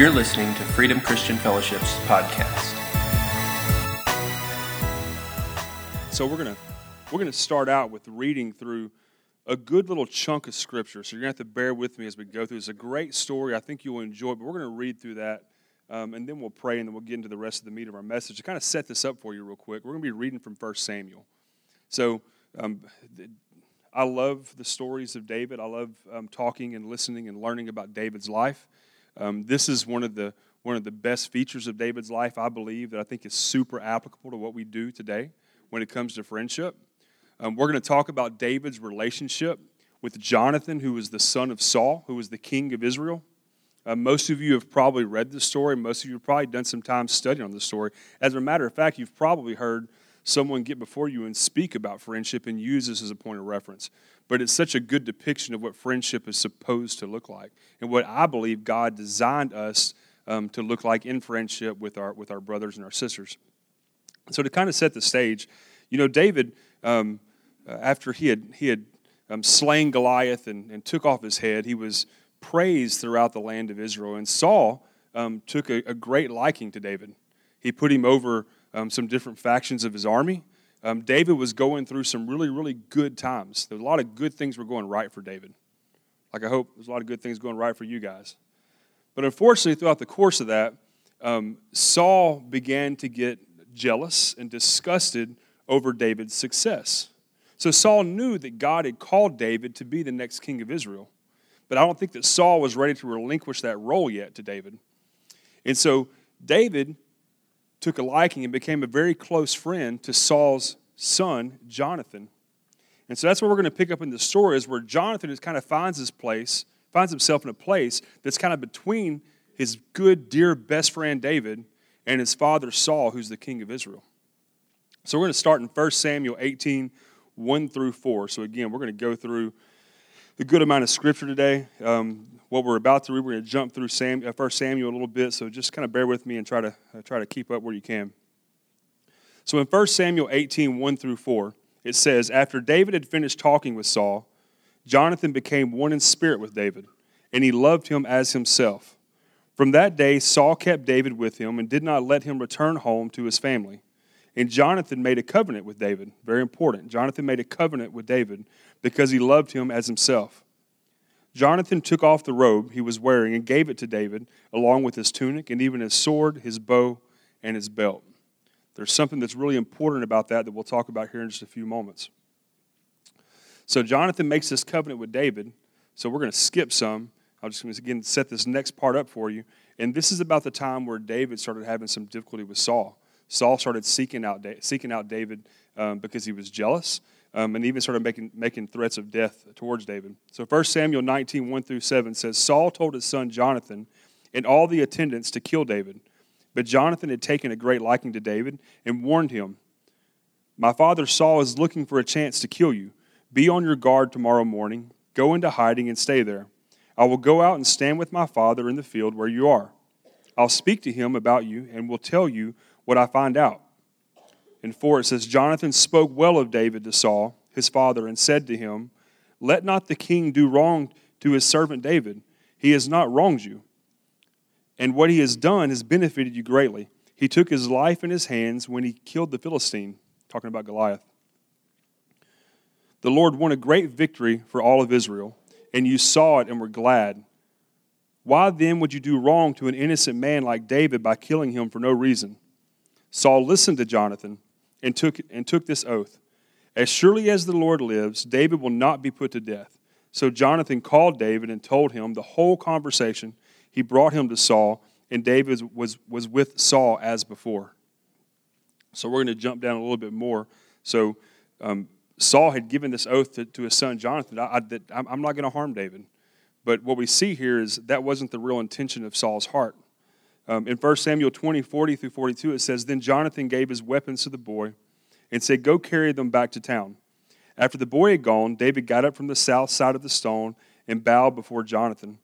You're listening to Freedom Christian Fellowship's podcast. So we're gonna we're gonna start out with reading through a good little chunk of scripture. So you're gonna have to bear with me as we go through. It's a great story. I think you'll enjoy. But we're gonna read through that, um, and then we'll pray, and then we'll get into the rest of the meat of our message. To kind of set this up for you real quick, we're gonna be reading from 1 Samuel. So um, I love the stories of David. I love um, talking and listening and learning about David's life. Um, this is one of the one of the best features of David's life, I believe, that I think is super applicable to what we do today when it comes to friendship. Um, we're going to talk about David's relationship with Jonathan, who was the son of Saul, who was the king of Israel. Uh, most of you have probably read the story. Most of you have probably done some time studying on the story. As a matter of fact, you've probably heard someone get before you and speak about friendship and use this as a point of reference. But it's such a good depiction of what friendship is supposed to look like and what I believe God designed us um, to look like in friendship with our, with our brothers and our sisters. So, to kind of set the stage, you know, David, um, uh, after he had, he had um, slain Goliath and, and took off his head, he was praised throughout the land of Israel. And Saul um, took a, a great liking to David. He put him over um, some different factions of his army. Um, David was going through some really, really good times. There was a lot of good things were going right for David. Like I hope there's a lot of good things going right for you guys. But unfortunately, throughout the course of that, um, Saul began to get jealous and disgusted over David's success. So Saul knew that God had called David to be the next king of Israel. But I don't think that Saul was ready to relinquish that role yet to David. And so David took a liking and became a very close friend to Saul's son, Jonathan. And so that's where we're going to pick up in the story is where Jonathan is kind of finds his place, finds himself in a place that's kind of between his good, dear best friend David and his father Saul, who's the king of Israel. So we're going to start in 1 Samuel 18, 1 through 4. So again, we're going to go through a good amount of scripture today. Um, what we're about to read. We're going to jump through Sam, uh, 1 Samuel a little bit, so just kind of bear with me and try to uh, try to keep up where you can. So in 1 Samuel 18, 1 through 4, it says, After David had finished talking with Saul, Jonathan became one in spirit with David, and he loved him as himself. From that day, Saul kept David with him and did not let him return home to his family. And Jonathan made a covenant with David. Very important. Jonathan made a covenant with David because he loved him as himself. Jonathan took off the robe he was wearing and gave it to David, along with his tunic and even his sword, his bow, and his belt. There's something that's really important about that that we'll talk about here in just a few moments. So Jonathan makes this covenant with David. So we're going to skip some. I'll just going to again set this next part up for you. And this is about the time where David started having some difficulty with Saul. Saul started seeking out, seeking out David um, because he was jealous um, and even started making, making threats of death towards David. So 1 Samuel 19, 1 through 7 says Saul told his son Jonathan and all the attendants to kill David. But Jonathan had taken a great liking to David and warned him My father Saul is looking for a chance to kill you. Be on your guard tomorrow morning. Go into hiding and stay there. I will go out and stand with my father in the field where you are. I'll speak to him about you and will tell you what I find out. In 4, it says, Jonathan spoke well of David to Saul, his father, and said to him, Let not the king do wrong to his servant David. He has not wronged you. And what he has done has benefited you greatly. He took his life in his hands when he killed the Philistine, talking about Goliath. The Lord won a great victory for all of Israel, and you saw it and were glad. Why then would you do wrong to an innocent man like David by killing him for no reason? Saul listened to Jonathan and took, and took this oath As surely as the Lord lives, David will not be put to death. So Jonathan called David and told him the whole conversation. He brought him to Saul, and David was, was with Saul as before. So we're going to jump down a little bit more. So um, Saul had given this oath to, to his son Jonathan I, I, that I'm not going to harm David. But what we see here is that wasn't the real intention of Saul's heart. Um, in 1 Samuel 20, 40 through 42, it says, Then Jonathan gave his weapons to the boy and said, Go carry them back to town. After the boy had gone, David got up from the south side of the stone and bowed before Jonathan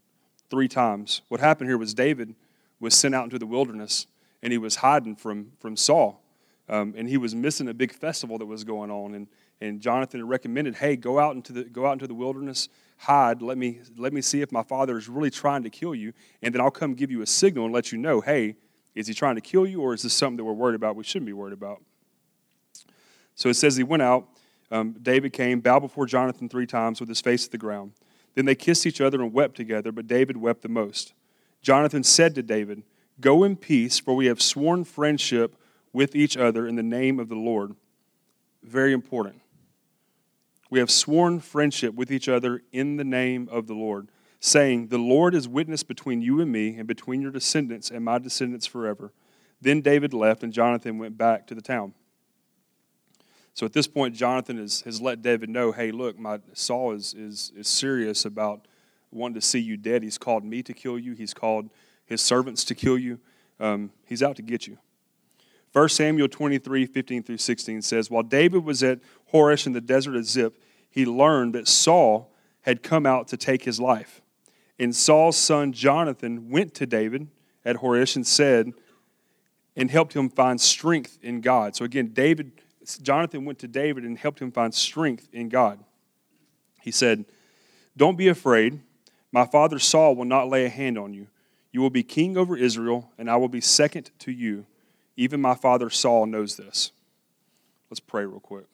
three times. What happened here was David was sent out into the wilderness and he was hiding from, from Saul. Um, and he was missing a big festival that was going on. And, and Jonathan recommended, hey, go out into the, go out into the wilderness, hide. Let me, let me see if my father is really trying to kill you, and then I'll come give you a signal and let you know hey, is he trying to kill you, or is this something that we're worried about we shouldn't be worried about? So it says he went out. Um, David came, bowed before Jonathan three times with his face to the ground. Then they kissed each other and wept together, but David wept the most. Jonathan said to David, Go in peace, for we have sworn friendship with each other in the name of the Lord. Very important. We have sworn friendship with each other in the name of the Lord, saying, The Lord is witness between you and me, and between your descendants and my descendants forever. Then David left, and Jonathan went back to the town. So at this point, Jonathan has, has let David know, hey, look, my Saul is, is, is serious about wanting to see you dead. He's called me to kill you. He's called his servants to kill you. Um, he's out to get you. 1 Samuel 23, 15 through 16 says, While David was at Horesh in the desert of Ziph, he learned that Saul had come out to take his life. And Saul's son Jonathan went to David at Horesh and said, and helped him find strength in God. So again, David, Jonathan went to David and helped him find strength in God. He said, Don't be afraid. My father Saul will not lay a hand on you. You will be king over Israel, and I will be second to you. Even my father Saul knows this. Let's pray real quick.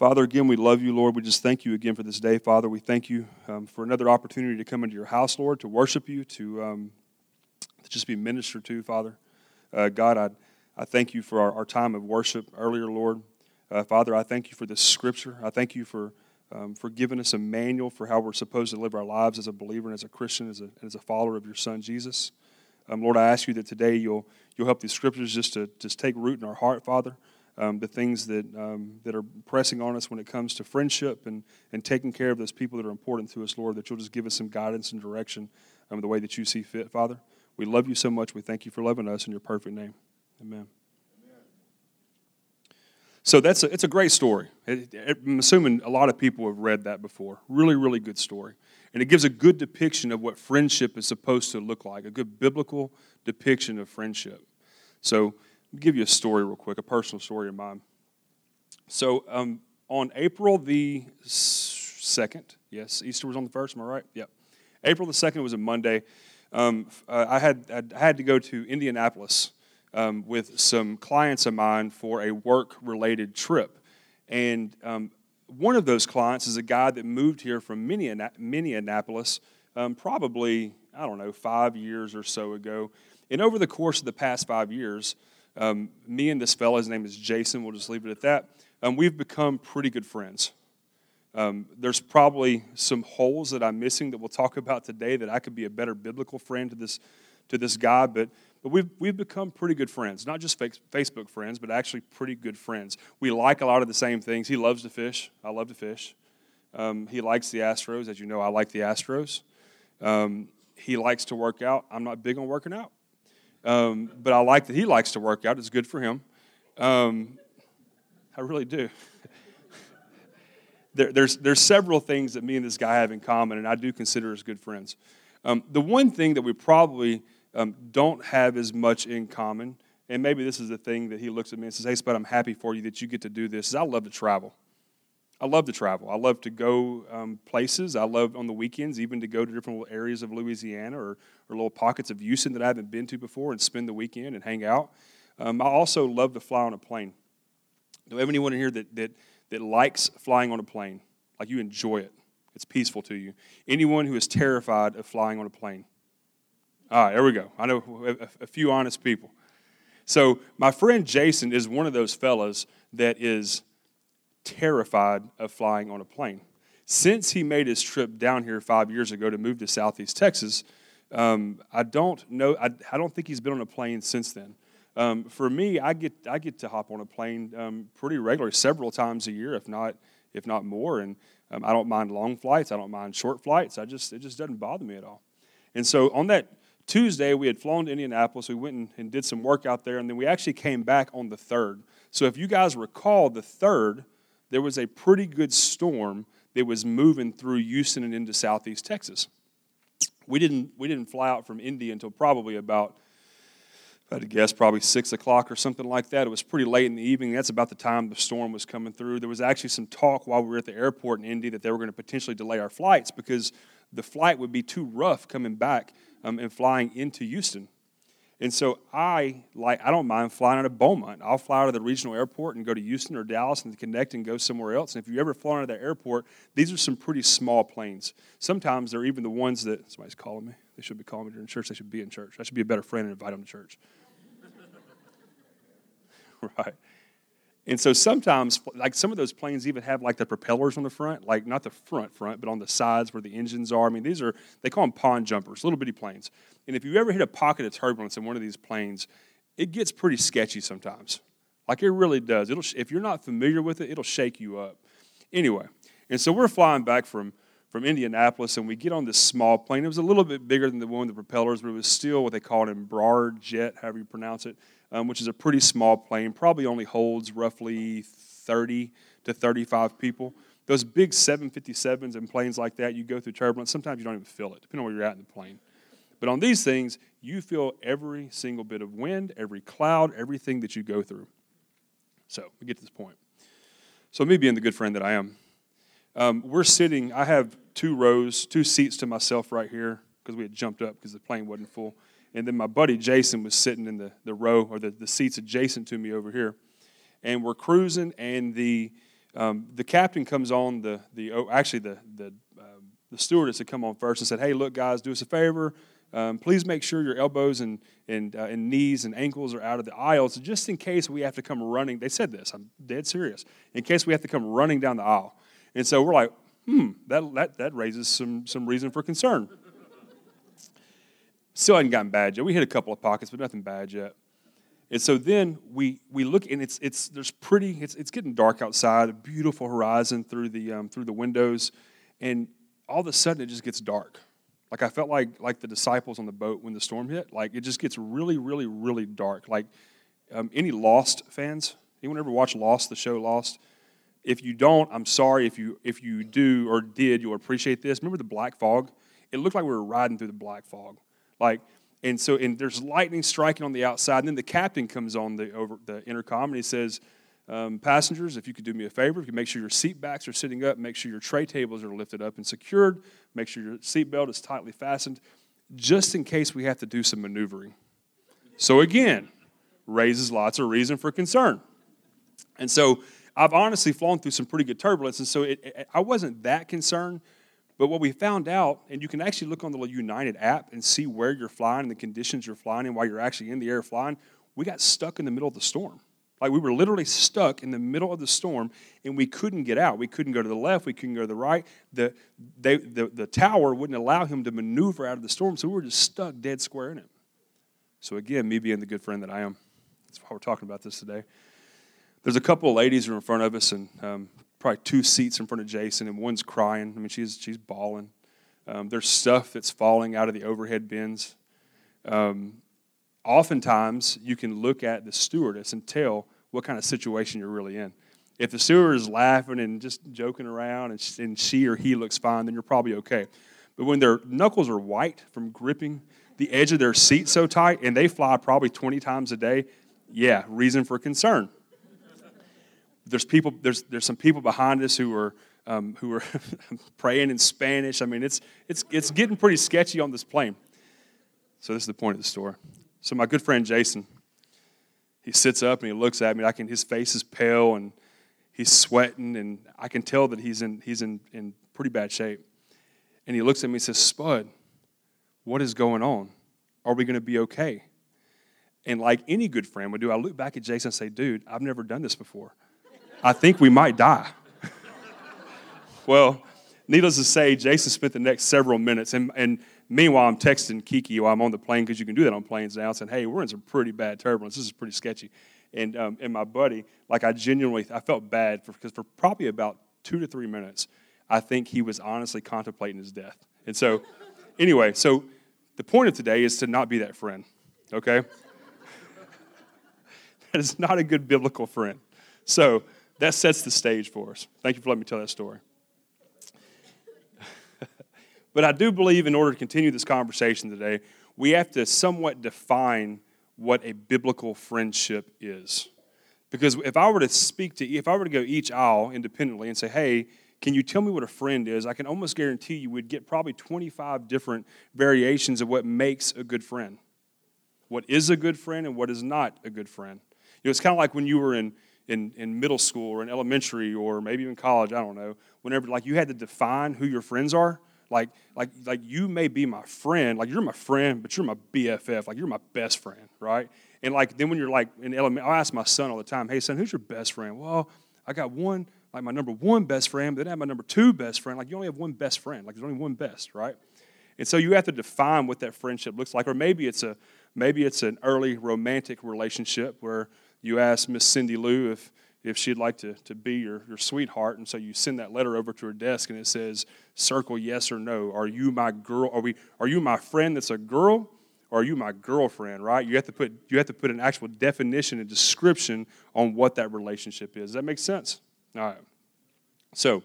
Father, again, we love you, Lord. We just thank you again for this day, Father. We thank you um, for another opportunity to come into your house, Lord, to worship you, to, um, to just be ministered to, Father. Uh, God, I, I thank you for our, our time of worship earlier, Lord. Uh, Father, I thank you for this scripture. I thank you for, um, for giving us a manual for how we're supposed to live our lives as a believer and as a Christian, as a, as a follower of your Son, Jesus. Um, Lord, I ask you that today you'll, you'll help these scriptures just to just take root in our heart, Father. Um, the things that, um, that are pressing on us when it comes to friendship and, and taking care of those people that are important to us, Lord, that you'll just give us some guidance and direction um, the way that you see fit, Father. We love you so much. We thank you for loving us in your perfect name. Amen. So that's a, it's a great story. It, it, I'm assuming a lot of people have read that before. Really, really good story. And it gives a good depiction of what friendship is supposed to look like, a good biblical depiction of friendship. So, give you a story real quick, a personal story of mine. So, um, on April the 2nd, yes, Easter was on the 1st, am I right? Yep. April the 2nd was a Monday. Um, uh, I, had, I had to go to Indianapolis um, with some clients of mine for a work related trip. And um, one of those clients is a guy that moved here from Minneapolis um, probably, I don't know, five years or so ago. And over the course of the past five years, um, me and this fellow, his name is Jason, we'll just leave it at that, um, we've become pretty good friends. Um, there's probably some holes that I'm missing that we'll talk about today that I could be a better biblical friend to this, to this guy, but but we've, we've become pretty good friends, not just Facebook friends, but actually pretty good friends. We like a lot of the same things. He loves to fish. I love to fish. Um, he likes the Astros. As you know, I like the Astros. Um, he likes to work out. I'm not big on working out. Um, but I like that he likes to work out. It's good for him. Um, I really do. there, there's, there's several things that me and this guy have in common, and I do consider us good friends. Um, the one thing that we probably um, don't have as much in common. And maybe this is the thing that he looks at me and says, Hey, Spud, I'm happy for you that you get to do this. Is I love to travel. I love to travel. I love to go um, places. I love on the weekends even to go to different little areas of Louisiana or, or little pockets of Houston that I haven't been to before and spend the weekend and hang out. Um, I also love to fly on a plane. Do we have anyone in here that, that, that likes flying on a plane? Like you enjoy it? It's peaceful to you. Anyone who is terrified of flying on a plane? All right, there we go. I know a, a few honest people. So, my friend Jason is one of those fellas that is terrified of flying on a plane. Since he made his trip down here five years ago to move to Southeast Texas, um, I don't know. I, I, don't think he's been on a plane since then. Um, for me, I get I get to hop on a plane um, pretty regularly, several times a year, if not if not more. And um, I don't mind long flights. I don't mind short flights. I just it just doesn't bother me at all. And so on that Tuesday, we had flown to Indianapolis. We went and, and did some work out there, and then we actually came back on the 3rd. So, if you guys recall, the 3rd, there was a pretty good storm that was moving through Houston and into southeast Texas. We didn't, we didn't fly out from Indy until probably about I had to guess probably six o'clock or something like that. It was pretty late in the evening. That's about the time the storm was coming through. There was actually some talk while we were at the airport in Indy that they were going to potentially delay our flights because the flight would be too rough coming back um, and flying into Houston. And so I like I don't mind flying out of Beaumont. I'll fly out of the regional airport and go to Houston or Dallas and connect and go somewhere else. And if you ever fly out of that airport, these are some pretty small planes. Sometimes they're even the ones that somebody's calling me. They should be calling me during church. They should be in church. I should be a better friend and invite them to church. right. And so sometimes, like some of those planes even have like the propellers on the front, like not the front front, but on the sides where the engines are. I mean, these are they call them pond jumpers, little bitty planes. And if you ever hit a pocket of turbulence in one of these planes, it gets pretty sketchy sometimes. Like it really does. It'll if you're not familiar with it, it'll shake you up. Anyway, and so we're flying back from from Indianapolis, and we get on this small plane. It was a little bit bigger than the one with the propellers, but it was still what they call an Embraer jet, however you pronounce it um, which is a pretty small plane, probably only holds roughly 30 to 35 people. Those big 757s and planes like that, you go through turbulence, sometimes you don't even feel it, depending on where you're at in the plane. But on these things, you feel every single bit of wind, every cloud, everything that you go through. So we get to this point. So, me being the good friend that I am, um, we're sitting, I have two rows, two seats to myself right here because we had jumped up because the plane wasn't full. And then my buddy Jason was sitting in the, the row or the, the seats adjacent to me over here. And we're cruising, and the, um, the captain comes on, the, the oh, actually, the, the, um, the stewardess had come on first and said, Hey, look, guys, do us a favor. Um, please make sure your elbows and, and, uh, and knees and ankles are out of the aisles just in case we have to come running. They said this, I'm dead serious. In case we have to come running down the aisle. And so we're like, hmm, that, that, that raises some, some reason for concern. Still hadn't gotten bad yet. We hit a couple of pockets, but nothing bad yet. And so then we we look, and it's it's there's pretty. It's it's getting dark outside. A beautiful horizon through the um, through the windows, and all of a sudden it just gets dark. Like I felt like like the disciples on the boat when the storm hit. Like it just gets really really really dark. Like um, any Lost fans? Anyone ever watch Lost? The show Lost. If you don't, I'm sorry. If you if you do or did, you'll appreciate this. Remember the black fog? It looked like we were riding through the black fog. Like, and so and there's lightning striking on the outside. And then the captain comes on the over the intercom and he says, um, passengers, if you could do me a favor, if you make sure your seat backs are sitting up, make sure your tray tables are lifted up and secured, make sure your seatbelt is tightly fastened, just in case we have to do some maneuvering. So again, raises lots of reason for concern. And so I've honestly flown through some pretty good turbulence, and so it, it, I wasn't that concerned but what we found out, and you can actually look on the United app and see where you're flying and the conditions you're flying and while you're actually in the air flying, we got stuck in the middle of the storm. Like we were literally stuck in the middle of the storm and we couldn't get out. We couldn't go to the left, we couldn't go to the right. The, they, the, the tower wouldn't allow him to maneuver out of the storm, so we were just stuck dead square in it. So, again, me being the good friend that I am, that's why we're talking about this today. There's a couple of ladies who are in front of us, and um, probably two seats in front of Jason, and one's crying. I mean, she's she's bawling. Um, there's stuff that's falling out of the overhead bins. Um, oftentimes, you can look at the stewardess and tell what kind of situation you're really in. If the steward is laughing and just joking around, and, and she or he looks fine, then you're probably okay. But when their knuckles are white from gripping the edge of their seat so tight, and they fly probably 20 times a day, yeah, reason for concern there's people there's there's some people behind us who are um, who are praying in Spanish. I mean, it's it's it's getting pretty sketchy on this plane. So this is the point of the story. So my good friend Jason, he sits up and he looks at me. I can his face is pale and he's sweating and I can tell that he's in he's in in pretty bad shape. And he looks at me and says, "Spud, what is going on? Are we going to be okay?" And like any good friend would do, I look back at Jason and say, "Dude, I've never done this before." I think we might die. well, needless to say, Jason spent the next several minutes, and, and meanwhile, I'm texting Kiki while I'm on the plane because you can do that on planes now, saying, "Hey, we're in some pretty bad turbulence. This is pretty sketchy." And um, and my buddy, like I genuinely, I felt bad for because for probably about two to three minutes, I think he was honestly contemplating his death. And so, anyway, so the point of today is to not be that friend. Okay, that is not a good biblical friend. So that sets the stage for us. Thank you for letting me tell that story. but I do believe in order to continue this conversation today, we have to somewhat define what a biblical friendship is. Because if I were to speak to, if I were to go each aisle independently and say, hey, can you tell me what a friend is? I can almost guarantee you would get probably 25 different variations of what makes a good friend. What is a good friend and what is not a good friend. You know, it's kind of like when you were in, in, in middle school or in elementary or maybe even college, I don't know, whenever like you had to define who your friends are. Like, like, like you may be my friend, like you're my friend, but you're my BFF, like you're my best friend, right? And like then when you're like in elementary, I ask my son all the time, hey son, who's your best friend? Well, I got one, like my number one best friend, but then I have my number two best friend. Like you only have one best friend, like there's only one best, right? And so you have to define what that friendship looks like, or maybe it's a maybe it's an early romantic relationship where you ask Miss Cindy Lou if if she'd like to, to be your, your sweetheart. And so you send that letter over to her desk and it says, circle yes or no. Are you my girl? Are we are you my friend that's a girl? Or are you my girlfriend, right? You have to put you have to put an actual definition and description on what that relationship is. Does that make sense? All right. So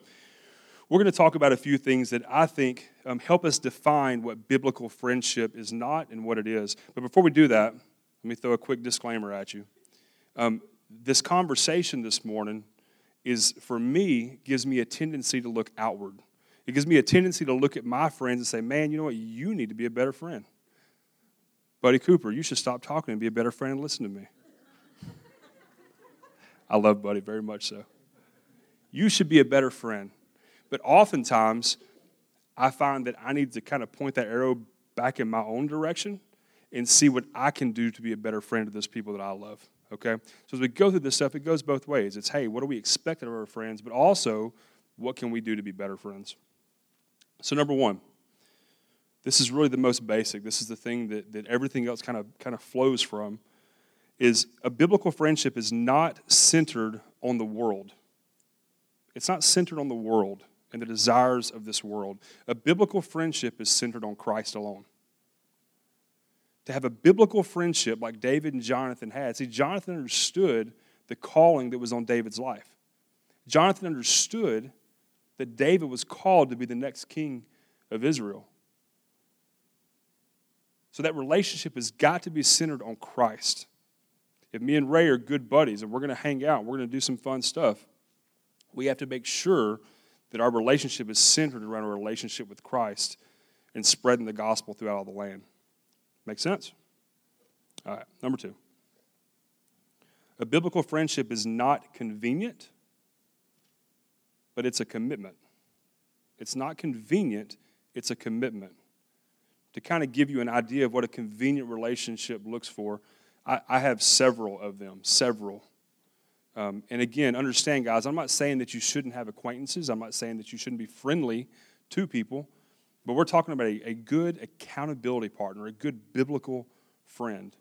we're going to talk about a few things that I think um, help us define what biblical friendship is not and what it is. But before we do that, let me throw a quick disclaimer at you. Um, this conversation this morning is, for me, gives me a tendency to look outward. It gives me a tendency to look at my friends and say, man, you know what? You need to be a better friend. Buddy Cooper, you should stop talking and be a better friend and listen to me. I love Buddy very much so. You should be a better friend. But oftentimes, I find that I need to kind of point that arrow back in my own direction and see what I can do to be a better friend to those people that I love. Okay? So as we go through this stuff, it goes both ways. It's, hey, what do we expect of our friends? But also, what can we do to be better friends? So, number one, this is really the most basic. This is the thing that, that everything else kind of kind of flows from. Is a biblical friendship is not centered on the world. It's not centered on the world and the desires of this world. A biblical friendship is centered on Christ alone to have a biblical friendship like David and Jonathan had. See, Jonathan understood the calling that was on David's life. Jonathan understood that David was called to be the next king of Israel. So that relationship has got to be centered on Christ. If me and Ray are good buddies and we're going to hang out, we're going to do some fun stuff, we have to make sure that our relationship is centered around a relationship with Christ and spreading the gospel throughout all the land. Make sense? All right, number two. A biblical friendship is not convenient, but it's a commitment. It's not convenient, it's a commitment. To kind of give you an idea of what a convenient relationship looks for, I, I have several of them, several. Um, and again, understand, guys, I'm not saying that you shouldn't have acquaintances. I'm not saying that you shouldn't be friendly to people. But we're talking about a, a good accountability partner, a good biblical friend.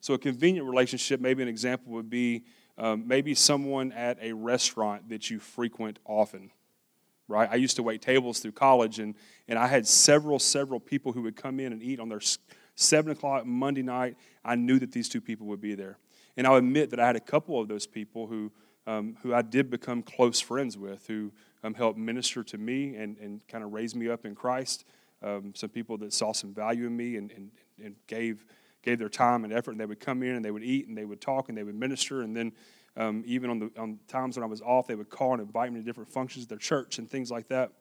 So, a convenient relationship, maybe an example would be um, maybe someone at a restaurant that you frequent often, right? I used to wait tables through college, and, and I had several, several people who would come in and eat on their 7 o'clock Monday night. I knew that these two people would be there. And I'll admit that I had a couple of those people who, um, who I did become close friends with, who um, helped minister to me and, and kind of raise me up in Christ. Um, some people that saw some value in me and, and, and gave, gave their time and effort, and they would come in and they would eat and they would talk and they would minister. And then, um, even on, the, on times when I was off, they would call and invite me to different functions of their church and things like that.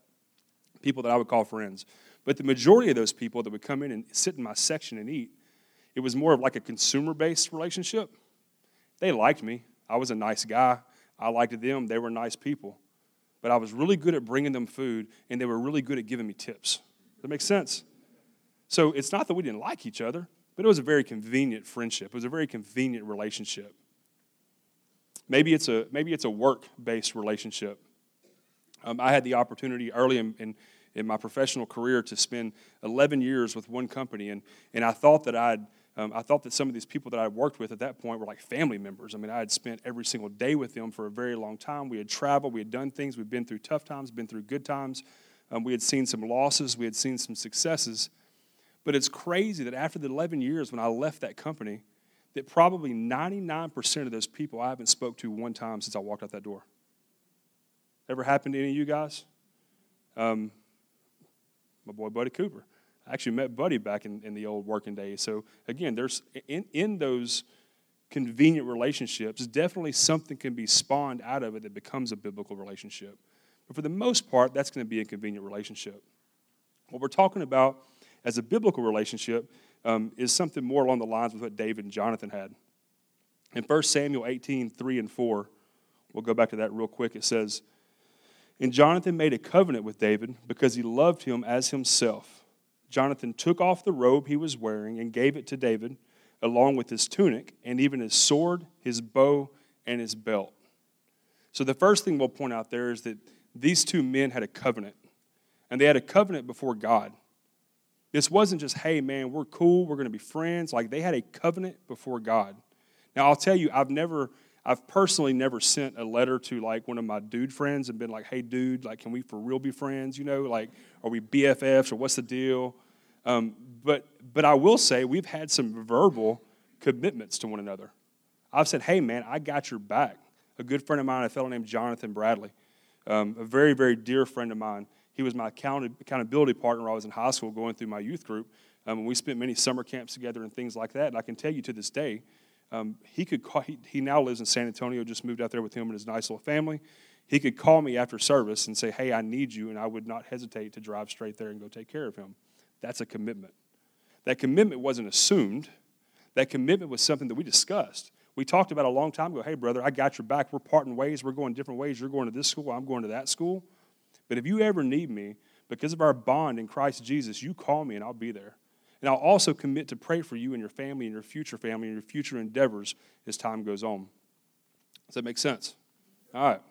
People that I would call friends. But the majority of those people that would come in and sit in my section and eat, it was more of like a consumer based relationship. They liked me. I was a nice guy. I liked them. They were nice people but I was really good at bringing them food, and they were really good at giving me tips. Does that make sense? So it's not that we didn't like each other, but it was a very convenient friendship. It was a very convenient relationship. Maybe it's a maybe it's a work-based relationship. Um, I had the opportunity early in, in, in my professional career to spend 11 years with one company, and, and I thought that I'd um, I thought that some of these people that I worked with at that point were like family members. I mean, I had spent every single day with them for a very long time. We had traveled, we had done things, we'd been through tough times, been through good times. Um, we had seen some losses, we had seen some successes. But it's crazy that after the 11 years when I left that company, that probably 99% of those people I haven't spoke to one time since I walked out that door. Ever happened to any of you guys? Um, my boy Buddy Cooper. Actually met Buddy back in, in the old working days. So again, there's in, in those convenient relationships, definitely something can be spawned out of it that becomes a biblical relationship. But for the most part, that's going to be a convenient relationship. What we're talking about as a biblical relationship um, is something more along the lines with what David and Jonathan had. In 1 Samuel 18, 3 and 4, we'll go back to that real quick. It says, And Jonathan made a covenant with David because he loved him as himself. Jonathan took off the robe he was wearing and gave it to David, along with his tunic and even his sword, his bow, and his belt. So the first thing we'll point out there is that these two men had a covenant, and they had a covenant before God. This wasn't just, hey, man, we're cool, we're going to be friends. Like they had a covenant before God. Now, I'll tell you, I've never, I've personally never sent a letter to like one of my dude friends and been like, hey, dude, like, can we for real be friends? You know, like, are we BFFs or what's the deal? Um, but, but I will say, we've had some verbal commitments to one another. I've said, hey, man, I got your back. A good friend of mine, a fellow named Jonathan Bradley, um, a very, very dear friend of mine. He was my accountability partner while I was in high school going through my youth group. Um, and we spent many summer camps together and things like that. And I can tell you to this day, um, he could call, he, he now lives in San Antonio, just moved out there with him and his nice little family. He could call me after service and say, Hey, I need you. And I would not hesitate to drive straight there and go take care of him. That's a commitment. That commitment wasn't assumed, that commitment was something that we discussed. We talked about a long time ago. Hey, brother, I got your back. We're parting ways. We're going different ways. You're going to this school. I'm going to that school. But if you ever need me, because of our bond in Christ Jesus, you call me and I'll be there. And I'll also commit to pray for you and your family and your future family and your future endeavors as time goes on. Does that make sense? All right.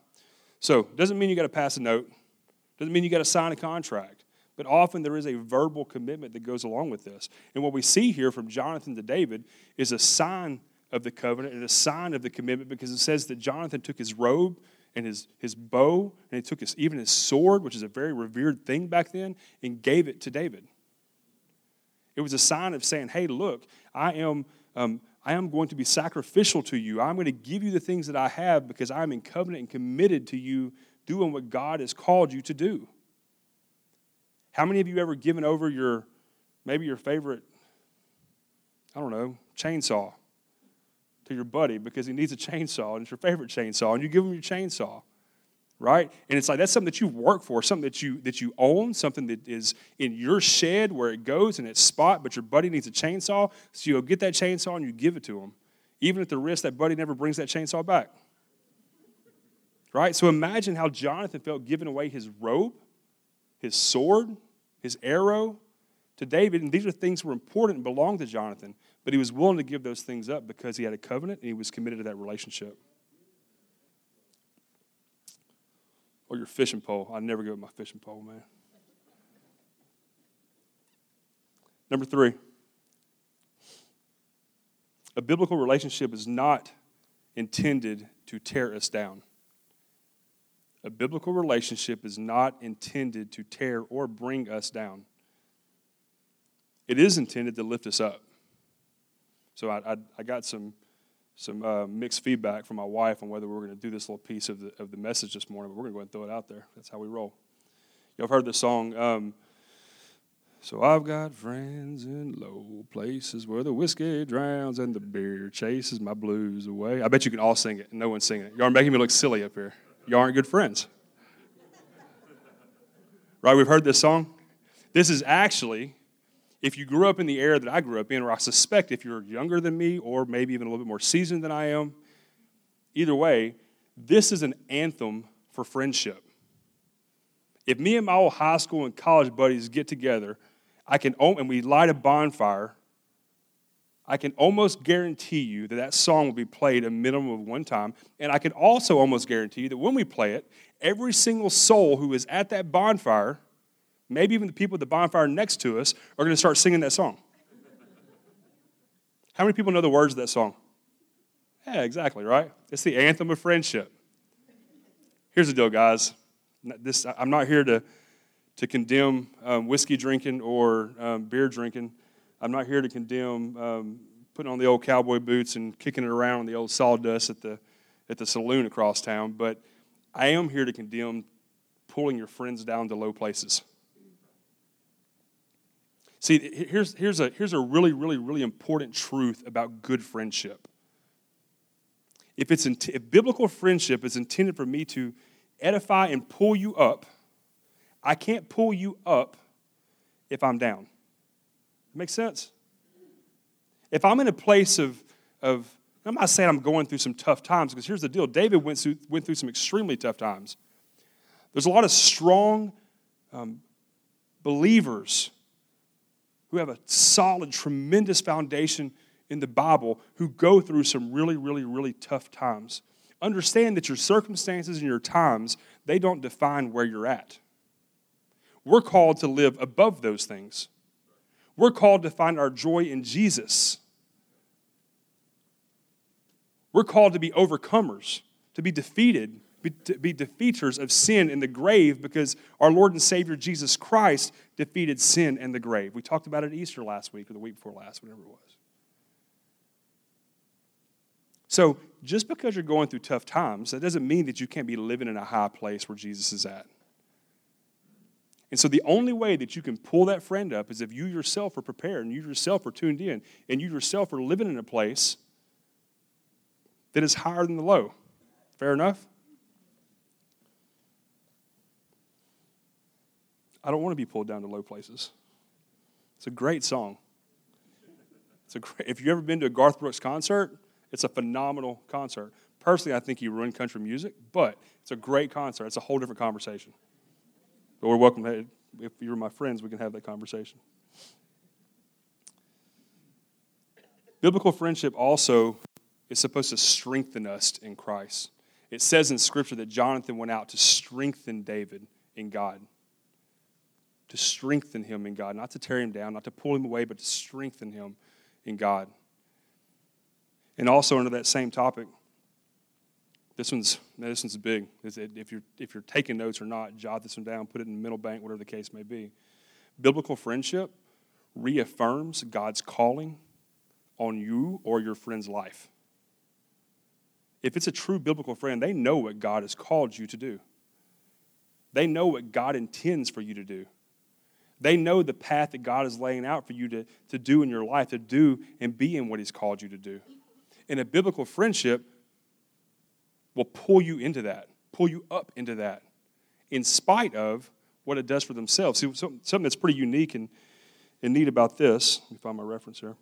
So, doesn't mean you got to pass a note, doesn't mean you got to sign a contract, but often there is a verbal commitment that goes along with this. And what we see here from Jonathan to David is a sign of the covenant and a sign of the commitment because it says that Jonathan took his robe and his, his bow and he took his, even his sword, which is a very revered thing back then, and gave it to David. It was a sign of saying, hey, look, I am, um, I am going to be sacrificial to you. I'm going to give you the things that I have because I'm in covenant and committed to you doing what God has called you to do. How many of you ever given over your, maybe your favorite, I don't know, chainsaw to your buddy because he needs a chainsaw and it's your favorite chainsaw and you give him your chainsaw? Right? And it's like that's something that you work for something that you that you own something that is in your shed where it goes in its spot but your buddy needs a chainsaw. So you'll get that chainsaw and you give it to him even at the risk that buddy never brings that chainsaw back. Right? So imagine how jonathan felt giving away his robe his sword his arrow to david. And these are things were important and belonged to jonathan but he was willing to give those things up because he had a covenant and he was committed to that relationship Or your fishing pole. I never give up my fishing pole, man. Number three, a biblical relationship is not intended to tear us down. A biblical relationship is not intended to tear or bring us down. It is intended to lift us up. So I, I, I got some some uh, mixed feedback from my wife on whether we are going to do this little piece of the, of the message this morning, but we're going to go and throw it out there. That's how we roll. Y'all have heard this song. Um, so I've got friends in low places where the whiskey drowns and the beer chases my blues away. I bet you can all sing it, and no one's singing it. Y'all are making me look silly up here. Y'all aren't good friends. Right? We've heard this song. This is actually if you grew up in the era that I grew up in, or I suspect if you're younger than me, or maybe even a little bit more seasoned than I am, either way, this is an anthem for friendship. If me and my old high school and college buddies get together, I can and we light a bonfire, I can almost guarantee you that that song will be played a minimum of one time, and I can also almost guarantee you that when we play it, every single soul who is at that bonfire maybe even the people at the bonfire next to us are going to start singing that song. How many people know the words of that song? Yeah, exactly, right? It's the anthem of friendship. Here's the deal, guys. This, I'm not here to, to condemn um, whiskey drinking or um, beer drinking. I'm not here to condemn um, putting on the old cowboy boots and kicking it around on the old sawdust at the, at the saloon across town, but I am here to condemn pulling your friends down to low places. See, here's, here's, a, here's a really, really, really important truth about good friendship. If, it's in, if biblical friendship is intended for me to edify and pull you up, I can't pull you up if I'm down. Make sense? If I'm in a place of, of I'm not saying I'm going through some tough times, because here's the deal David went through, went through some extremely tough times. There's a lot of strong um, believers who have a solid, tremendous foundation in the Bible who go through some really, really, really tough times. Understand that your circumstances and your times, they don't define where you're at. We're called to live above those things. We're called to find our joy in Jesus. We're called to be overcomers, to be defeated, be, defeaters of sin in the grave because our Lord and Savior Jesus Christ defeated sin and the grave. We talked about it Easter last week or the week before last, whatever it was. So, just because you're going through tough times, that doesn't mean that you can't be living in a high place where Jesus is at. And so, the only way that you can pull that friend up is if you yourself are prepared and you yourself are tuned in and you yourself are living in a place that is higher than the low. Fair enough? I don't want to be pulled down to low places. It's a great song. It's a great, if you've ever been to a Garth Brooks concert, it's a phenomenal concert. Personally, I think he ruined country music, but it's a great concert. It's a whole different conversation. But we're welcome if you're my friends, we can have that conversation. Biblical friendship also is supposed to strengthen us in Christ. It says in Scripture that Jonathan went out to strengthen David in God. To strengthen him in God, not to tear him down, not to pull him away, but to strengthen him in God. And also under that same topic, this one's this one's big. If you're if you're taking notes or not, jot this one down, put it in the middle bank, whatever the case may be. Biblical friendship reaffirms God's calling on you or your friend's life. If it's a true biblical friend, they know what God has called you to do. They know what God intends for you to do. They know the path that God is laying out for you to, to do in your life, to do and be in what He's called you to do. And a biblical friendship will pull you into that, pull you up into that, in spite of what it does for themselves. See, something that's pretty unique and, and neat about this, let me find my reference here.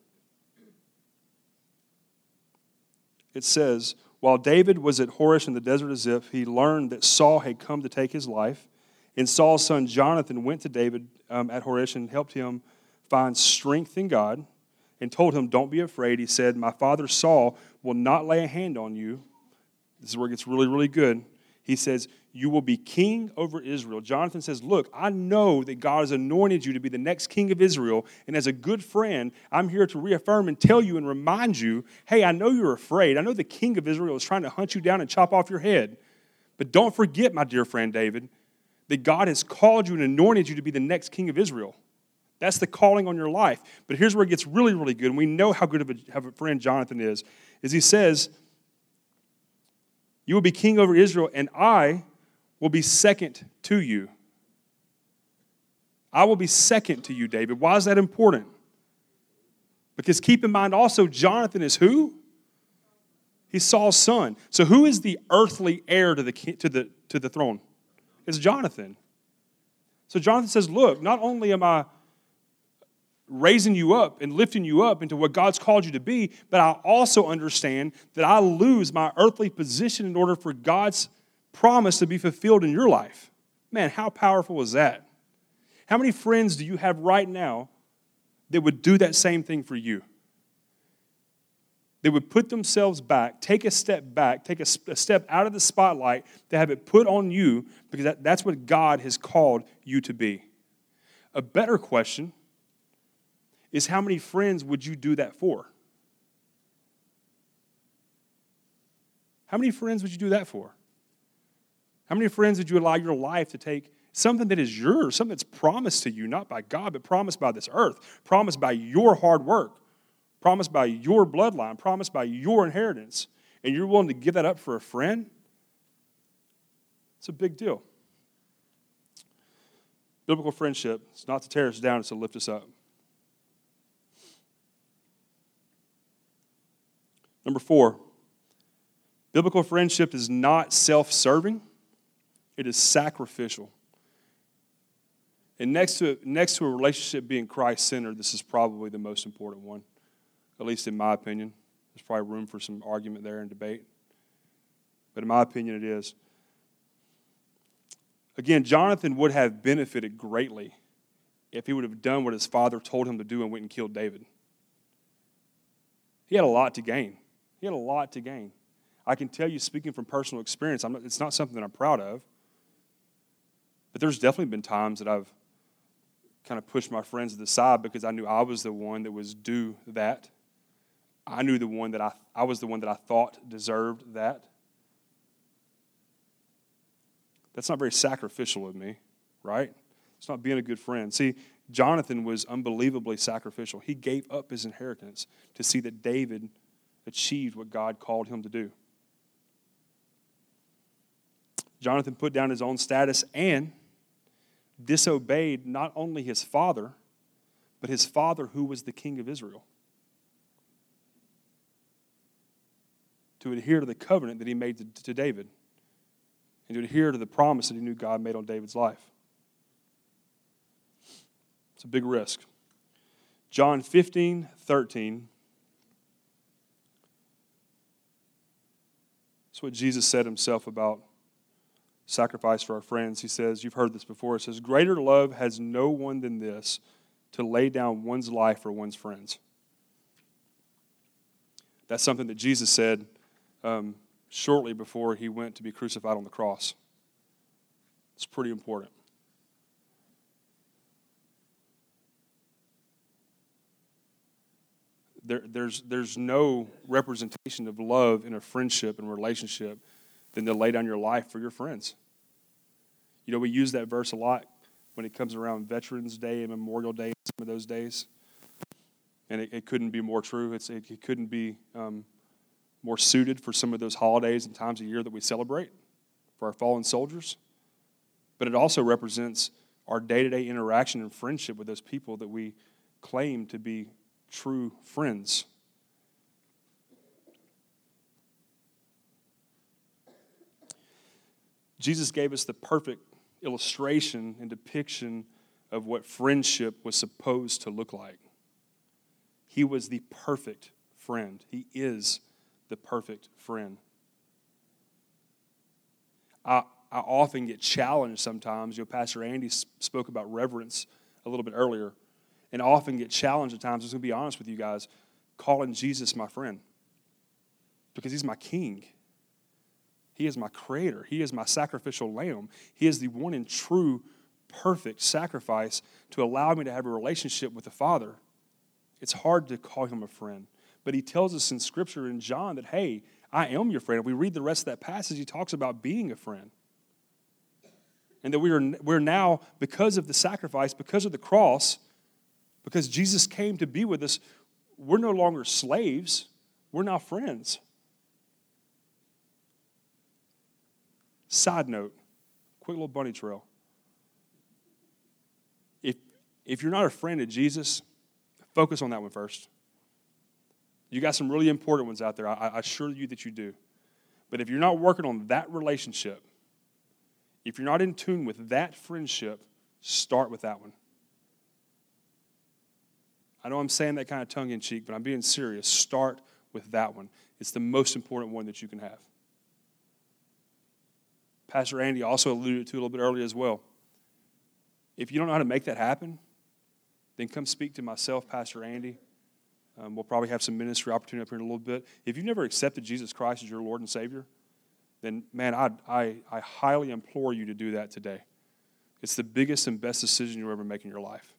It says, While David was at Horesh in the desert of Ziph, he learned that Saul had come to take his life. And Saul's son Jonathan went to David um, at Horesh and helped him find strength in God and told him, Don't be afraid. He said, My father Saul will not lay a hand on you. This is where it gets really, really good. He says, You will be king over Israel. Jonathan says, Look, I know that God has anointed you to be the next king of Israel. And as a good friend, I'm here to reaffirm and tell you and remind you hey, I know you're afraid. I know the king of Israel is trying to hunt you down and chop off your head. But don't forget, my dear friend David, that God has called you and anointed you to be the next king of Israel. That's the calling on your life. But here's where it gets really, really good, and we know how good of a, a friend Jonathan is, is he says, You will be king over Israel, and I will be second to you. I will be second to you, David. Why is that important? Because keep in mind also, Jonathan is who? He's Saul's son. So who is the earthly heir to the, to the, to the throne? It's Jonathan. So Jonathan says, Look, not only am I raising you up and lifting you up into what God's called you to be, but I also understand that I lose my earthly position in order for God's promise to be fulfilled in your life. Man, how powerful is that? How many friends do you have right now that would do that same thing for you? They would put themselves back, take a step back, take a, a step out of the spotlight to have it put on you because that, that's what God has called you to be. A better question is how many friends would you do that for? How many friends would you do that for? How many friends would you allow your life to take something that is yours, something that's promised to you, not by God, but promised by this earth, promised by your hard work, promised by your bloodline, promised by your inheritance, and you're willing to give that up for a friend, it's a big deal. Biblical friendship is not to tear us down, it's to lift us up. Number four, biblical friendship is not self serving, it is sacrificial. And next to, next to a relationship being Christ centered, this is probably the most important one at least in my opinion. There's probably room for some argument there and debate. But in my opinion, it is. Again, Jonathan would have benefited greatly if he would have done what his father told him to do and went and killed David. He had a lot to gain. He had a lot to gain. I can tell you, speaking from personal experience, not, it's not something that I'm proud of. But there's definitely been times that I've kind of pushed my friends to the side because I knew I was the one that was due that. I knew the one that I, I was the one that I thought deserved that. That's not very sacrificial of me, right? It's not being a good friend. See, Jonathan was unbelievably sacrificial. He gave up his inheritance to see that David achieved what God called him to do. Jonathan put down his own status and disobeyed not only his father, but his father who was the king of Israel. To adhere to the covenant that he made to, to David and to adhere to the promise that he knew God made on David's life. It's a big risk. John 15, 13. That's what Jesus said himself about sacrifice for our friends. He says, You've heard this before. It says, Greater love has no one than this to lay down one's life for one's friends. That's something that Jesus said um, shortly before he went to be crucified on the cross. It's pretty important. There, there's, there's no representation of love in a friendship and relationship than to lay down your life for your friends. You know, we use that verse a lot when it comes around Veterans Day and Memorial Day, some of those days. And it, it couldn't be more true. It's, it, it couldn't be um, more suited for some of those holidays and times of year that we celebrate for our fallen soldiers. But it also represents our day to day interaction and friendship with those people that we claim to be true friends. Jesus gave us the perfect illustration and depiction of what friendship was supposed to look like. He was the perfect friend. He is the perfect friend. I, I often get challenged sometimes. You know, Pastor Andy spoke about reverence a little bit earlier, and I often get challenged at times. I'm going to be honest with you guys, calling Jesus my friend because he's my king. He is my creator. He is my sacrificial lamb. He is the one and true perfect sacrifice to allow me to have a relationship with the Father. It's hard to call him a friend. But he tells us in Scripture in John that, hey, I am your friend. If we read the rest of that passage, he talks about being a friend. And that we are, we're now, because of the sacrifice, because of the cross, because Jesus came to be with us, we're no longer slaves, we're now friends. Side note, quick little bunny trail. If, if you're not a friend of Jesus, focus on that one first. You got some really important ones out there. I, I assure you that you do. But if you're not working on that relationship, if you're not in tune with that friendship, start with that one. I know I'm saying that kind of tongue in cheek, but I'm being serious. Start with that one. It's the most important one that you can have. Pastor Andy also alluded to a little bit earlier as well. If you don't know how to make that happen, then come speak to myself, Pastor Andy. Um, we'll probably have some ministry opportunity up here in a little bit. If you've never accepted Jesus Christ as your Lord and Savior, then man, I, I, I highly implore you to do that today. It's the biggest and best decision you'll ever make in your life.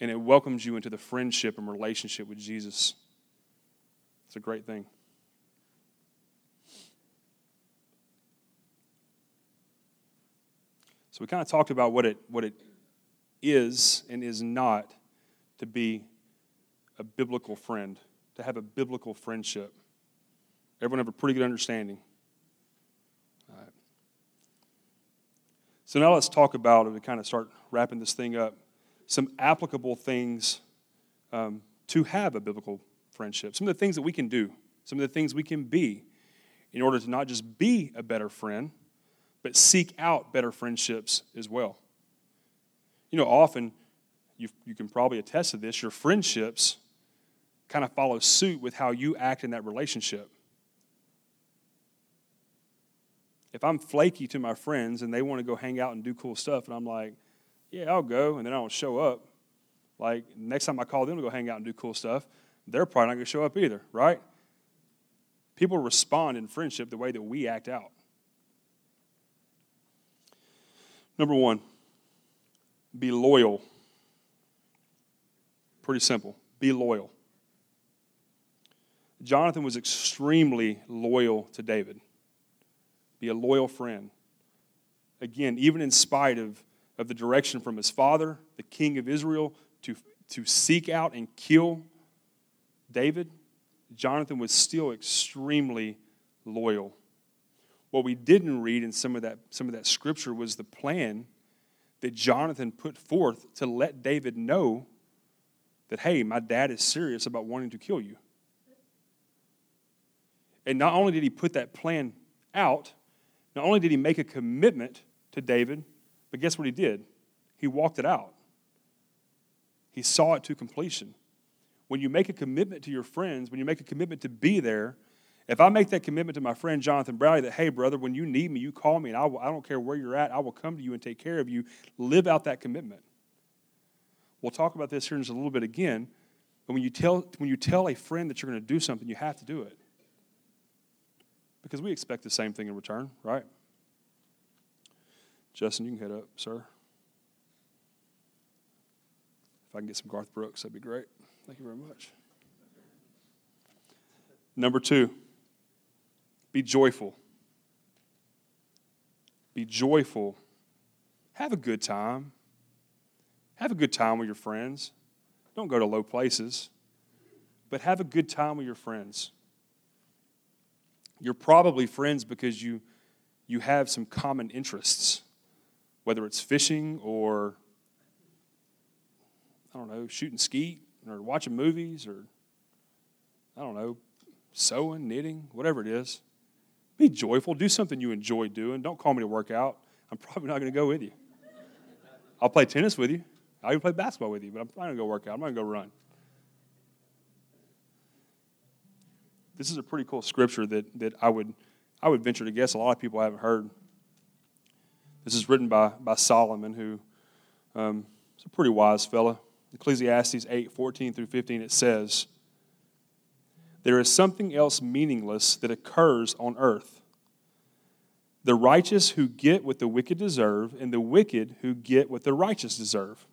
And it welcomes you into the friendship and relationship with Jesus. It's a great thing. So we kind of talked about what it, what it is and is not to be a biblical friend, to have a biblical friendship. Everyone have a pretty good understanding. All right. So now let's talk about, to kind of start wrapping this thing up, some applicable things um, to have a biblical friendship. Some of the things that we can do some of the things we can be in order to not just be a better friend, but seek out better friendships as well. You know, often, you, you can probably attest to this, your friendships kind of follow suit with how you act in that relationship. If I'm flaky to my friends and they want to go hang out and do cool stuff, and I'm like, yeah, I'll go, and then I don't show up, like next time I call them to go hang out and do cool stuff, they're probably not going to show up either, right? People respond in friendship the way that we act out. Number one, be loyal. Pretty simple. Be loyal. Jonathan was extremely loyal to David. Be a loyal friend. Again, even in spite of, of the direction from his father, the king of Israel, to, to seek out and kill David, Jonathan was still extremely loyal. What we didn't read in some of that, some of that scripture was the plan that Jonathan put forth to let David know that, hey, my dad is serious about wanting to kill you. And not only did he put that plan out, not only did he make a commitment to David, but guess what he did? He walked it out. He saw it to completion. When you make a commitment to your friends, when you make a commitment to be there, if I make that commitment to my friend Jonathan Browley that, hey, brother, when you need me, you call me, and I, will, I don't care where you're at, I will come to you and take care of you, live out that commitment. We'll talk about this here in just a little bit again. But when you tell, when you tell a friend that you're going to do something, you have to do it. Because we expect the same thing in return, right? Justin, you can head up, sir. If I can get some Garth Brooks, that'd be great. Thank you very much. Number two, be joyful. Be joyful. Have a good time. Have a good time with your friends. Don't go to low places, but have a good time with your friends. You're probably friends because you, you have some common interests, whether it's fishing or, I don't know, shooting skeet or watching movies or, I don't know, sewing, knitting, whatever it is. Be joyful. Do something you enjoy doing. Don't call me to work out. I'm probably not going to go with you. I'll play tennis with you. I'll even play basketball with you, but I'm not going to go work out. I'm not going to go run. This is a pretty cool scripture that, that I, would, I would venture to guess a lot of people haven't heard. This is written by, by Solomon, who um, is a pretty wise fellow. Ecclesiastes 8 14 through 15, it says, There is something else meaningless that occurs on earth the righteous who get what the wicked deserve, and the wicked who get what the righteous deserve.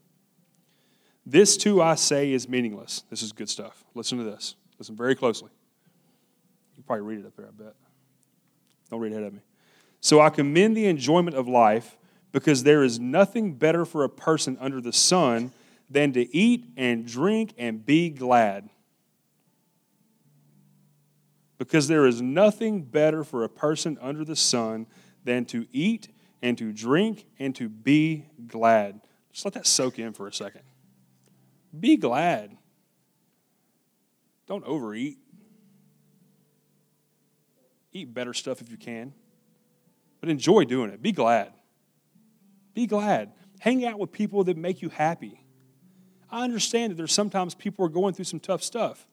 This too I say is meaningless. This is good stuff. Listen to this. Listen very closely. Probably read it up there, I bet. Don't read ahead of me. So I commend the enjoyment of life because there is nothing better for a person under the sun than to eat and drink and be glad. Because there is nothing better for a person under the sun than to eat and to drink and to be glad. Just let that soak in for a second. Be glad. Don't overeat. Eat better stuff if you can, but enjoy doing it. Be glad. Be glad. Hang out with people that make you happy. I understand that there's sometimes people are going through some tough stuff,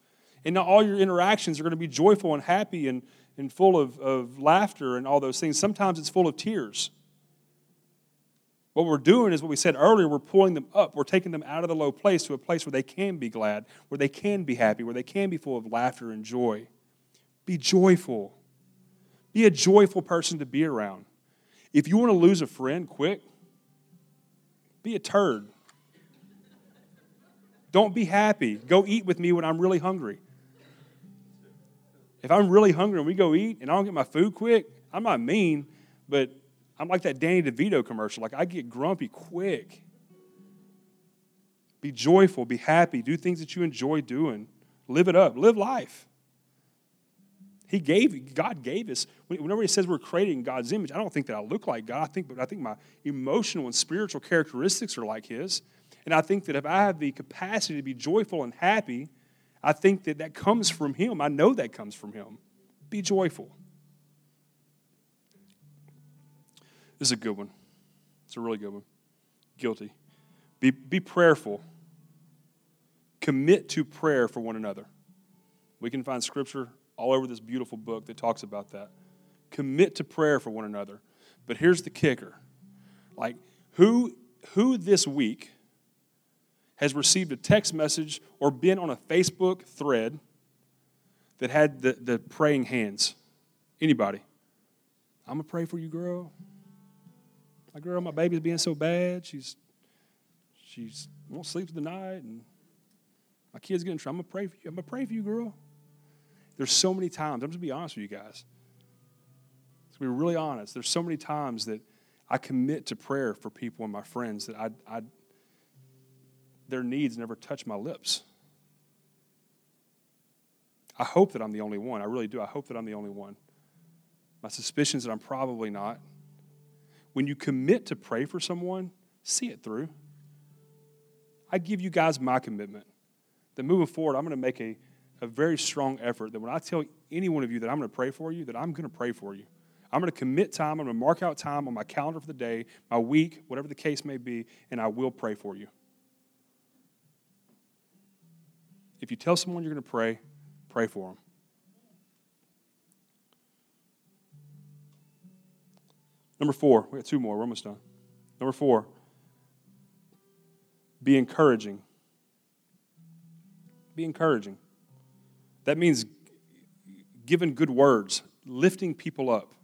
and not all your interactions are going to be joyful and happy and, and full of, of laughter and all those things. Sometimes it's full of tears. What we're doing is what we said earlier, we're pulling them up. We're taking them out of the low place to a place where they can be glad, where they can be happy, where they can be full of laughter and joy. Be joyful. Be a joyful person to be around. If you want to lose a friend quick, be a turd. Don't be happy. Go eat with me when I'm really hungry. If I'm really hungry and we go eat and I don't get my food quick, I'm not mean, but I'm like that Danny DeVito commercial. Like I get grumpy quick. Be joyful, be happy, do things that you enjoy doing. Live it up, live life. He gave, God gave us. Whenever He says we're created in God's image, I don't think that I look like God. I think, but I think my emotional and spiritual characteristics are like His. And I think that if I have the capacity to be joyful and happy, I think that that comes from Him. I know that comes from Him. Be joyful. This is a good one. It's a really good one. Guilty. Be, be prayerful. Commit to prayer for one another. We can find scripture all over this beautiful book that talks about that. Commit to prayer for one another. But here's the kicker. Like who who this week has received a text message or been on a Facebook thread that had the, the praying hands? Anybody? I'm gonna pray for you, girl. My girl, my baby's being so bad. She's she's won't sleep through the night, and my kid's getting. I'm gonna pray for you. I'm gonna pray for you, girl. There's so many times. I'm just gonna be honest with you guys. To be really honest, there's so many times that I commit to prayer for people and my friends that I, I their needs never touch my lips. I hope that I'm the only one. I really do. I hope that I'm the only one. My suspicion is that I'm probably not. When you commit to pray for someone, see it through. I give you guys my commitment that moving forward, I'm going to make a, a very strong effort that when I tell any one of you that I'm going to pray for you, that I'm going to pray for you. I'm going to commit time. I'm going to mark out time on my calendar for the day, my week, whatever the case may be, and I will pray for you. If you tell someone you're going to pray, pray for them. Number four, we got two more. We're almost done. Number four, be encouraging. Be encouraging. That means giving good words, lifting people up.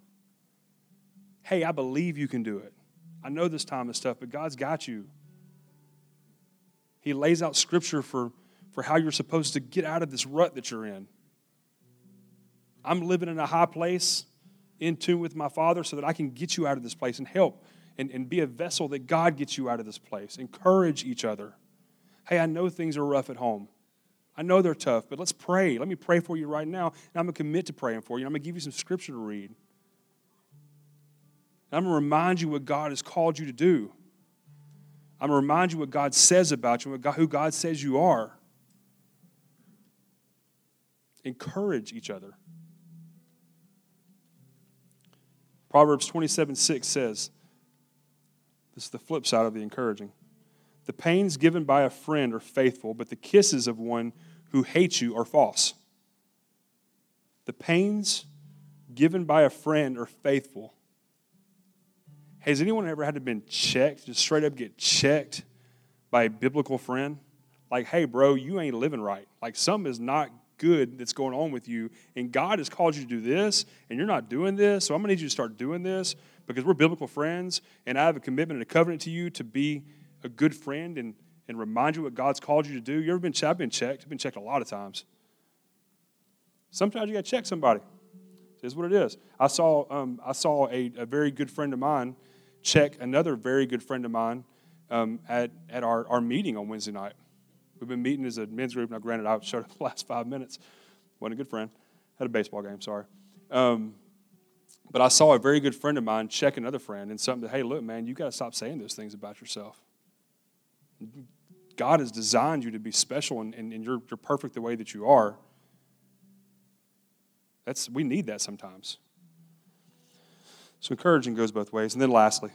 Hey, I believe you can do it. I know this time is tough, but God's got you. He lays out scripture for, for how you're supposed to get out of this rut that you're in. I'm living in a high place in tune with my Father so that I can get you out of this place and help and, and be a vessel that God gets you out of this place. Encourage each other. Hey, I know things are rough at home. I know they're tough, but let's pray. Let me pray for you right now. And I'm going to commit to praying for you. I'm going to give you some scripture to read. And I'm going to remind you what God has called you to do. I'm going to remind you what God says about you, God, who God says you are. Encourage each other. Proverbs 27 6 says, This is the flip side of the encouraging. The pains given by a friend are faithful, but the kisses of one who hates you are false. The pains given by a friend are faithful. Has anyone ever had to been checked, just straight up get checked by a biblical friend? Like, hey, bro, you ain't living right. Like, something is not good that's going on with you, and God has called you to do this, and you're not doing this, so I'm to need you to start doing this because we're biblical friends, and I have a commitment and a covenant to you to be a good friend and, and remind you what God's called you to do. You ever been checked? I've been checked. I've been checked a lot of times. Sometimes you got to check somebody. It is what it is. I saw, um, I saw a, a very good friend of mine check another very good friend of mine um, at, at our, our meeting on Wednesday night. We've been meeting as a men's group. Now, granted, I showed up the last five minutes. Wasn't a good friend. Had a baseball game, sorry. Um, but I saw a very good friend of mine check another friend and something that, hey, look, man, you got to stop saying those things about yourself. God has designed you to be special and, and, and you're, you're perfect the way that you are. That's, we need that sometimes. So encouraging goes both ways. And then lastly,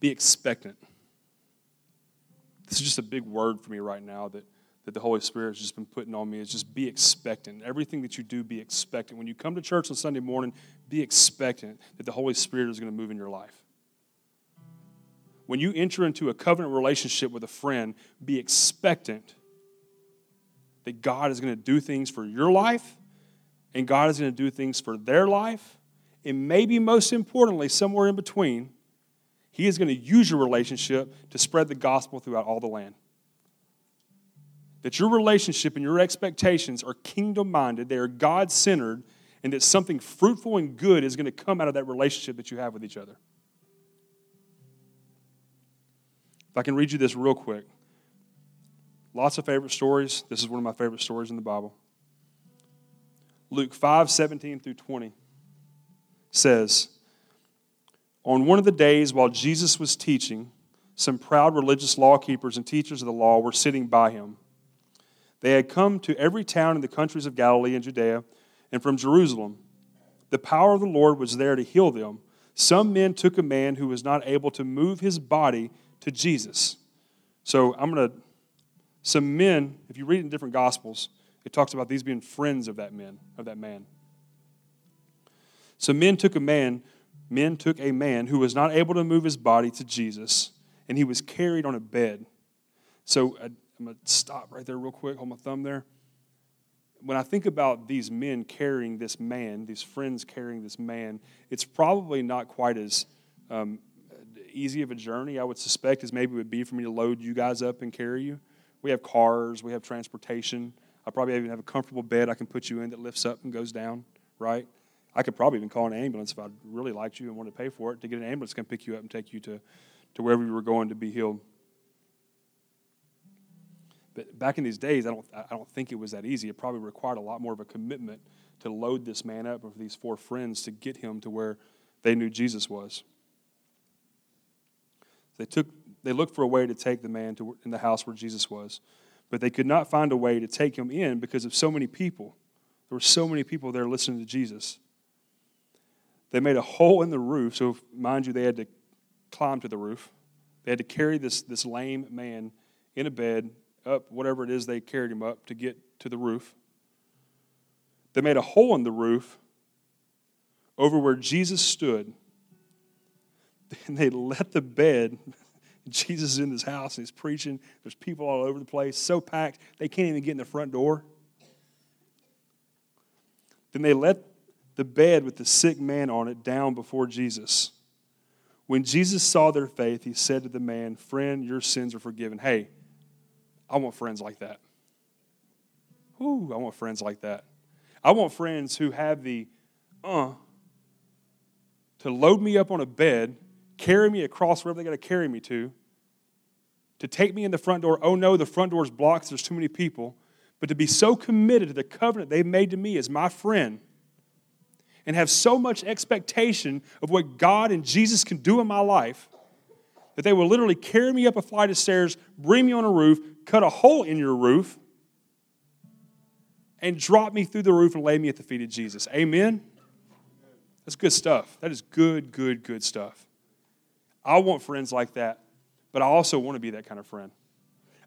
be expectant. This is just a big word for me right now that, that the Holy Spirit has just been putting on me is just be expectant. Everything that you do, be expectant. When you come to church on Sunday morning, be expectant that the Holy Spirit is going to move in your life. When you enter into a covenant relationship with a friend, be expectant that God is going to do things for your life and God is going to do things for their life. And maybe most importantly, somewhere in between, he is going to use your relationship to spread the gospel throughout all the land. That your relationship and your expectations are kingdom minded, they are God centered, and that something fruitful and good is going to come out of that relationship that you have with each other. If I can read you this real quick. Lots of favorite stories. This is one of my favorite stories in the Bible. Luke 5 17 through 20 says, on one of the days while Jesus was teaching, some proud religious law keepers and teachers of the law were sitting by him. They had come to every town in the countries of Galilee and Judea, and from Jerusalem. The power of the Lord was there to heal them. Some men took a man who was not able to move his body to Jesus. So I'm going to, some men, if you read in different gospels, it talks about these being friends of that man, of that man. So men took a man, men took a man who was not able to move his body to Jesus, and he was carried on a bed. So uh, I'm going to stop right there real quick, hold my thumb there. When I think about these men carrying this man, these friends carrying this man, it's probably not quite as um, easy of a journey, I would suspect, as maybe it would be for me to load you guys up and carry you. We have cars, we have transportation. I probably even have a comfortable bed I can put you in that lifts up and goes down, right? I could probably even call an ambulance if I really liked you and wanted to pay for it to get an ambulance to come pick you up and take you to, to wherever you were going to be healed. But back in these days, I don't, I don't think it was that easy. It probably required a lot more of a commitment to load this man up with these four friends to get him to where they knew Jesus was. They, took, they looked for a way to take the man to in the house where Jesus was, but they could not find a way to take him in because of so many people. There were so many people there listening to Jesus. They made a hole in the roof, so mind you, they had to climb to the roof. They had to carry this, this lame man in a bed up whatever it is they carried him up to get to the roof. They made a hole in the roof over where Jesus stood. And they let the bed, Jesus is in this house and he's preaching. There's people all over the place, so packed, they can't even get in the front door. Then they let the bed with the sick man on it down before Jesus. When Jesus saw their faith, he said to the man, Friend, your sins are forgiven. Hey, I want friends like that. Ooh, I want friends like that. I want friends who have the uh to load me up on a bed, carry me across wherever they got to carry me to, to take me in the front door. Oh no, the front door is blocked, there's too many people. But to be so committed to the covenant they've made to me as my friend and have so much expectation of what God and Jesus can do in my life that they will literally carry me up a flight of stairs, bring me on a roof, cut a hole in your roof, and drop me through the roof and lay me at the feet of Jesus. Amen? That's good stuff. That is good, good, good stuff. I want friends like that, but I also want to be that kind of friend.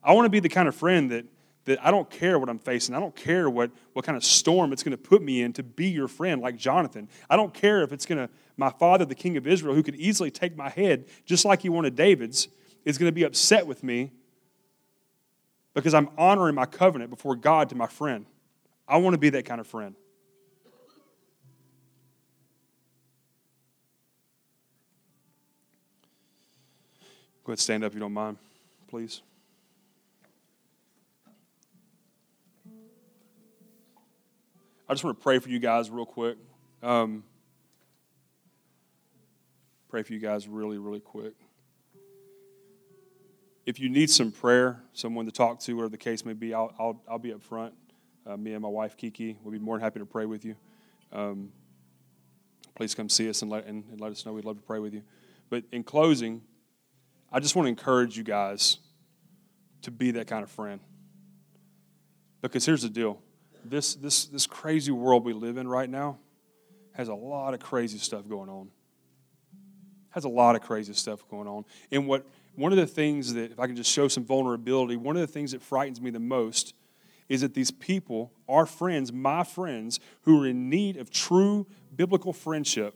I want to be the kind of friend that, that I don't care what I'm facing. I don't care what, what kind of storm it's going to put me in to be your friend, like Jonathan. I don't care if it's going to, my father, the king of Israel, who could easily take my head just like he wanted David's, is going to be upset with me because I'm honoring my covenant before God to my friend. I want to be that kind of friend. Go ahead, stand up if you don't mind, please. I just want to pray for you guys real quick. Um, pray for you guys really, really quick if you need some prayer, someone to talk to, whatever the case may be, I'll, I'll, I'll be up front. Uh, me and my wife, Kiki, will be more than happy to pray with you. Um, please come see us and let, and, and let us know. We'd love to pray with you. But in closing, I just want to encourage you guys to be that kind of friend. Because here's the deal this, this, this crazy world we live in right now has a lot of crazy stuff going on. Has a lot of crazy stuff going on. And what one of the things that, if I can just show some vulnerability, one of the things that frightens me the most is that these people, our friends, my friends, who are in need of true biblical friendship,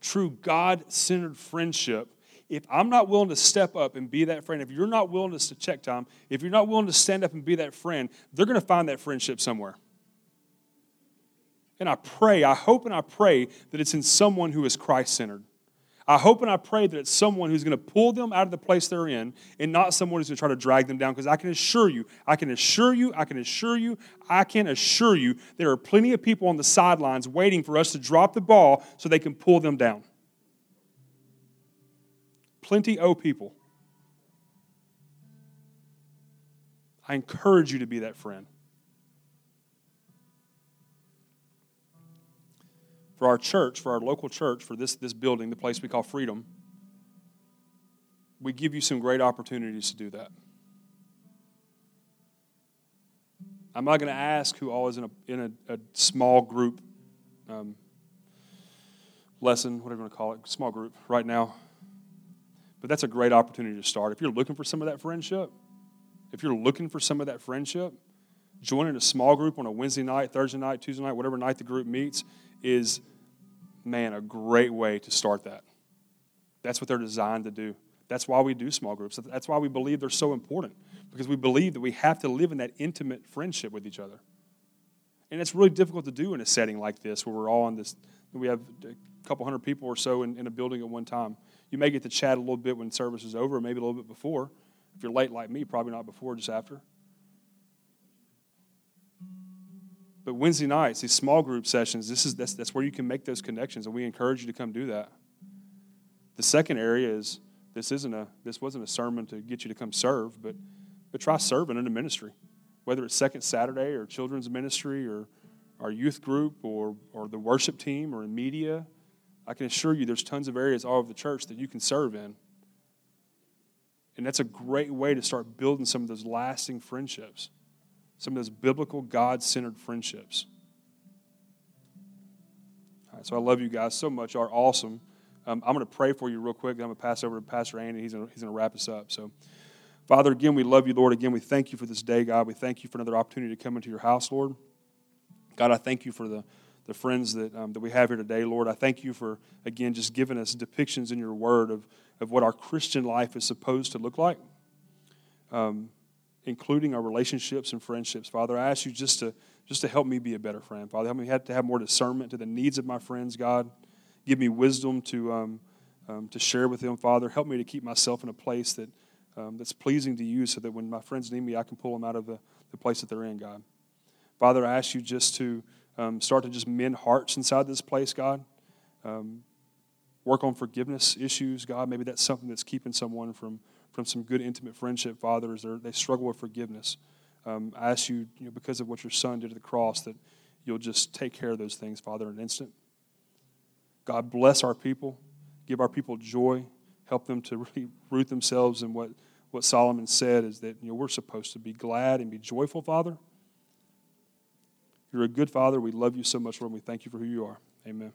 true God centered friendship, if I'm not willing to step up and be that friend, if you're not willing to check time, if you're not willing to stand up and be that friend, they're going to find that friendship somewhere. And I pray, I hope and I pray that it's in someone who is Christ centered. I hope and I pray that it's someone who's going to pull them out of the place they're in and not someone who's going to try to drag them down. Because I can assure you, I can assure you, I can assure you, I can assure you, there are plenty of people on the sidelines waiting for us to drop the ball so they can pull them down. Plenty of people. I encourage you to be that friend. for our church, for our local church, for this, this building, the place we call Freedom, we give you some great opportunities to do that. I'm not going to ask who all is in a, in a, a small group um, lesson, whatever you want to call it, small group right now. But that's a great opportunity to start. If you're looking for some of that friendship, if you're looking for some of that friendship, joining a small group on a Wednesday night, Thursday night, Tuesday night, whatever night the group meets is, man, a great way to start that. That's what they're designed to do. That's why we do small groups. That's why we believe they're so important because we believe that we have to live in that intimate friendship with each other. And it's really difficult to do in a setting like this where we're all on this, we have a couple hundred people or so in, in a building at one time. You may get to chat a little bit when service is over, maybe a little bit before. If you're late like me, probably not before, just after. But Wednesday nights, these small group sessions, this is that's, that's where you can make those connections, and we encourage you to come do that. The second area is this isn't a this wasn't a sermon to get you to come serve, but but try serving in a ministry, whether it's Second Saturday or children's ministry or our youth group or or the worship team or in media. I can assure you, there's tons of areas all over the church that you can serve in. And that's a great way to start building some of those lasting friendships some of those biblical, God centered friendships. All right, so I love you guys so much. You are awesome. Um, I'm going to pray for you real quick. I'm going to pass over to Pastor Andy. He's going, to, he's going to wrap us up. So, Father, again, we love you, Lord. Again, we thank you for this day, God. We thank you for another opportunity to come into your house, Lord. God, I thank you for the, the friends that, um, that we have here today, Lord. I thank you for, again, just giving us depictions in your word of, of what our Christian life is supposed to look like. Um, including our relationships and friendships. Father, I ask you just to just to help me be a better friend. Father, help me have to have more discernment to the needs of my friends. God, give me wisdom to um, um, to share with them. Father, help me to keep myself in a place that um, that's pleasing to you, so that when my friends need me, I can pull them out of the, the place that they're in. God, Father, I ask you just to um, start to just mend hearts inside this place. God. Um, work on forgiveness issues, God. Maybe that's something that's keeping someone from from some good intimate friendship Father, fathers. They struggle with forgiveness. Um, I ask you, you know, because of what your son did at the cross, that you'll just take care of those things, Father, in an instant. God bless our people, give our people joy, help them to really root themselves in what, what Solomon said is that you know, we're supposed to be glad and be joyful, Father. You're a good Father. We love you so much, Lord, we thank you for who you are. Amen.